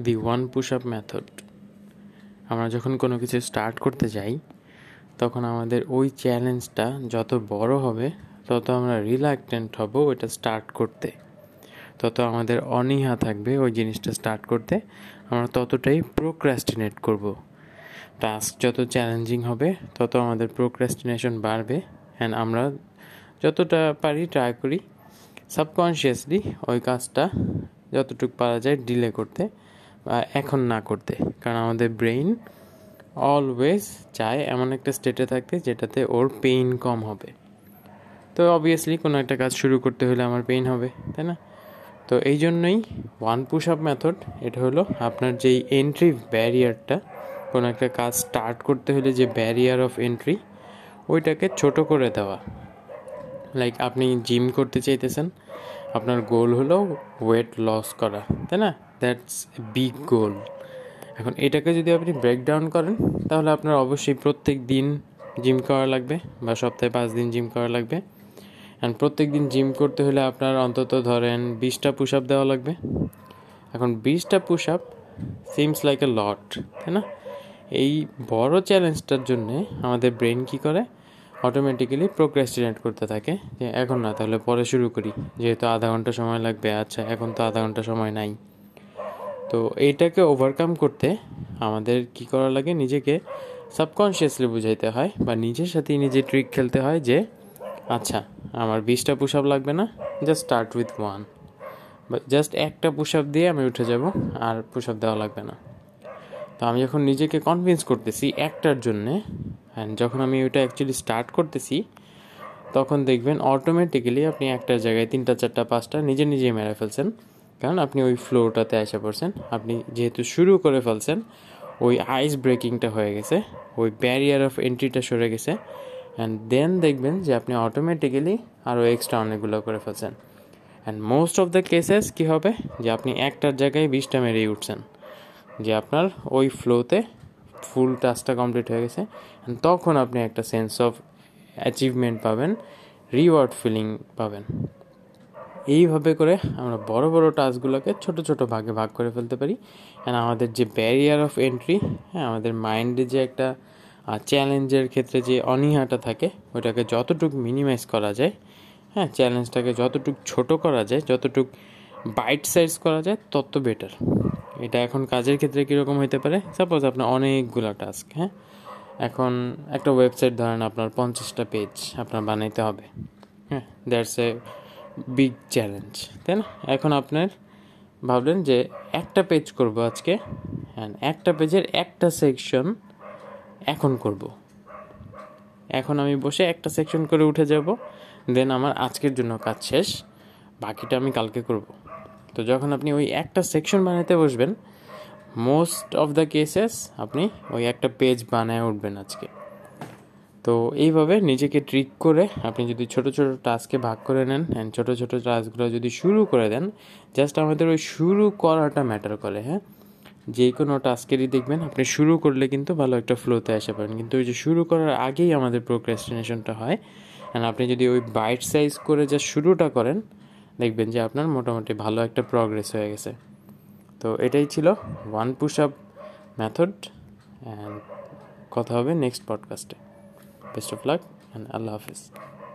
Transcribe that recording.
The one push up method আমরা যখন কোনো কিছু স্টার্ট করতে যাই, তখন আমাদের ওই চ্যালেঞ্জটা যত বড় হবে, তত আমরা রিল্যাক্টেন্ট হব ওইটা স্টার্ট করতে। তত আমাদের অনীহা থাকবে ওই জিনিসটা স্টার্ট করতে। আমরা ততটাই প্রোক্রাস্টিনেট করব। টাস্ক যত চ্যালেঞ্জিং হবে, তত আমাদের প্রোক্রাস্টিনেশন বাড়বে অ্যান্ড আমরা যতটা পারি ট্রাই করি সাবকনশিয়াসলি ওই কাজটা যতটুকু পারা যায় ডিলে করতে। এখন না করতে। কারণ আমাদের ব্রেইন অলওয়েজ চায় এমন একটা স্টেটে থাকতে যেটাতে ওর পেইন কম হবে। তো অবভিয়াসলি কোনো একটা কাজ শুরু করতে হলে আমার পেইন হবে, তাই না? তো এই জন্যই ওয়ান পুশ আপ মেথড এটা হলো আপনার যেই এন্ট্রি ব্যারিয়ারটা কোনো একটা কাজ স্টার্ট করতে হলে যে ব্যারিয়ার অফ এন্ট্রি ওইটাকে ছোট করে দেওয়া। লাইক আপনি জিম করতে চাইতেছেন, আপনার গোল হলো ওয়েট লস করা, তাই না? That's big goal. এখন এটাকে যদি আপনি ব্রেকডাউন করেন, তাহলে আপনার অবশ্যই প্রত্যেক দিন জিম করা লাগবে বা সপ্তাহে পাঁচ দিন জিম করা লাগবে। অ্যান্ড প্রত্যেক দিন জিম করতে হলে আপনার অন্তত ধরেন বিশটা পুশ আপ দেওয়া লাগবে। এখন বিশটা push up seems like a lot তাই না? এই বড় চ্যালেঞ্জটার জন্যে আমাদের ব্রেন কী করে? অটোমেটিক্যালি প্রোক্রাস্টিনেট করতে থাকে যে, এখন না, তাহলে পরে শুরু করি। যেহেতু আধা ঘণ্টা সময় লাগবে আচ্ছা এখন তো আধা ঘণ্টা সময় নাই। তো এইটাকে ওভারকাম করতে আমাদের কি করা লাগে? নিজেকে সাবকনশিয়াসলি বুঝাইতে হয় বা নিজের সাথেই নিজে ট্রিক খেলতে হয় যে আচ্ছা আমার বিশটা পুশ আপ লাগবে না just start with one just একটা পুশ আপ দিয়ে আমি উঠে যাব, আর পুশ আপ দেওয়া লাগবে না। তো আমি যখন নিজেকে কনভিন্স করতেছি একটার জন্যে অ্যান্ড যখন আমি ওইটা অ্যাকচুয়ালি স্টার্ট করতেছি, তখন দেখবেন অটোমেটিক্যালি আপনি একটার জায়গায় তিনটা, চারটা, পাঁচটা নিজে নিজেই মেরে ফেলছেন। কারণ আপনি ওই ফ্লোটাতে এসে পড়ছেন। আপনি যেহেতু শুরু করে ফেলছেন, ওই আইস ব্রেকিংটা হয়ে গেছে, ওই ব্যারিয়ার অফ এন্ট্রিটা সরে গেছে অ্যান্ড দেন দেখবেন যে আপনি অটোমেটিক্যালি আরও এক্সট্রা অনেকগুলো করে ফেলছেন। And most of the cases কী হবে? যে আপনি একটার জায়গায় বিশটা মেরেই উঠছেন, যে আপনার ওই ফ্লোতে ফুল টাস্কটা কমপ্লিট হয়ে গেছে তখন আপনি একটা সেন্স অফ অ্যাচিভমেন্ট পাবেন রিওয়ার্ড ফিলিং পাবেন। এইভাবে করে আমরা বড় বড় টাস্কগুলোকে ছোট ছোট ভাগে ভাগ করে ফেলতে পারি। অ্যান্ড আমাদের যে ব্যারিয়ার অফ এন্ট্রি হ্যাঁ আমাদের মাইন্ডে যে একটা চ্যালেঞ্জের ক্ষেত্রে যে অনীহাটা থাকে, ওটাকে যতটুকু মিনিমাইজ করা যায় হ্যাঁ চ্যালেঞ্জটাকে যতটুকু ছোট করা যায়, যতটুকু বাইট সাইজ করা যায়, তত বেটার এটা এখন কাজের ক্ষেত্রে কীরকম হইতে পারে? সাপোজ আপনার অনেকগুলো টাস্ক হ্যাঁ? এখন একটা ওয়েবসাইট ধরেন আপনার পঞ্চাশটা পেজ আপনার বানাইতে হবে হ্যাঁ দ্যাটস এ বিগ চ্যালেঞ্জ তাই না? এখন আপনার ভাবলেন যে একটা পেজ করব আজকে হ্যাঁ একটা পেজের একটা সেকশন এখন করব। এখন আমি বসে একটা সেকশন করে উঠে যাব দেন আমার আজকের জন্য কাজ শেষ, বাকিটা আমি কালকে করব। তো যখন আপনি ওই একটা সেকশন বানাতে বসবেন মোস্ট অফ দ্য কেসেস আপনি ওই একটা পেজ বানায় উঠবেন আজকে। তো এইভাবে নিজেকে ট্রিক করে আপনি যদি ছোট ছোট টাস্কে ভাগ করে নেন অ্যান্ড ছোট ছোট টাস্কগুলো যদি শুরু করে দেন জাস্ট আমাদের ওই শুরু করাটা ম্যাটার করে হ্যাঁ? যে কোনো টাস্কেরই দেখবেন, আপনি শুরু করলে কিন্তু ভালো একটা ফ্লোতে আসে পারেন কিন্তু ওই যে শুরু করার আগেই আমাদের প্রোক্রাস্টিনেশনটা হয় অ্যান্ড আপনি যদি ওই বাইট সাইজ করে যা শুরুটা করেন, দেখবেন যে আপনার মোটামুটি ভালো একটা প্রগ্রেস হয়ে গেছে। তো এটাই ছিল one push up method and কথা হবে নেক্সট পডকাস্টে Best of luck and Allah Hafiz.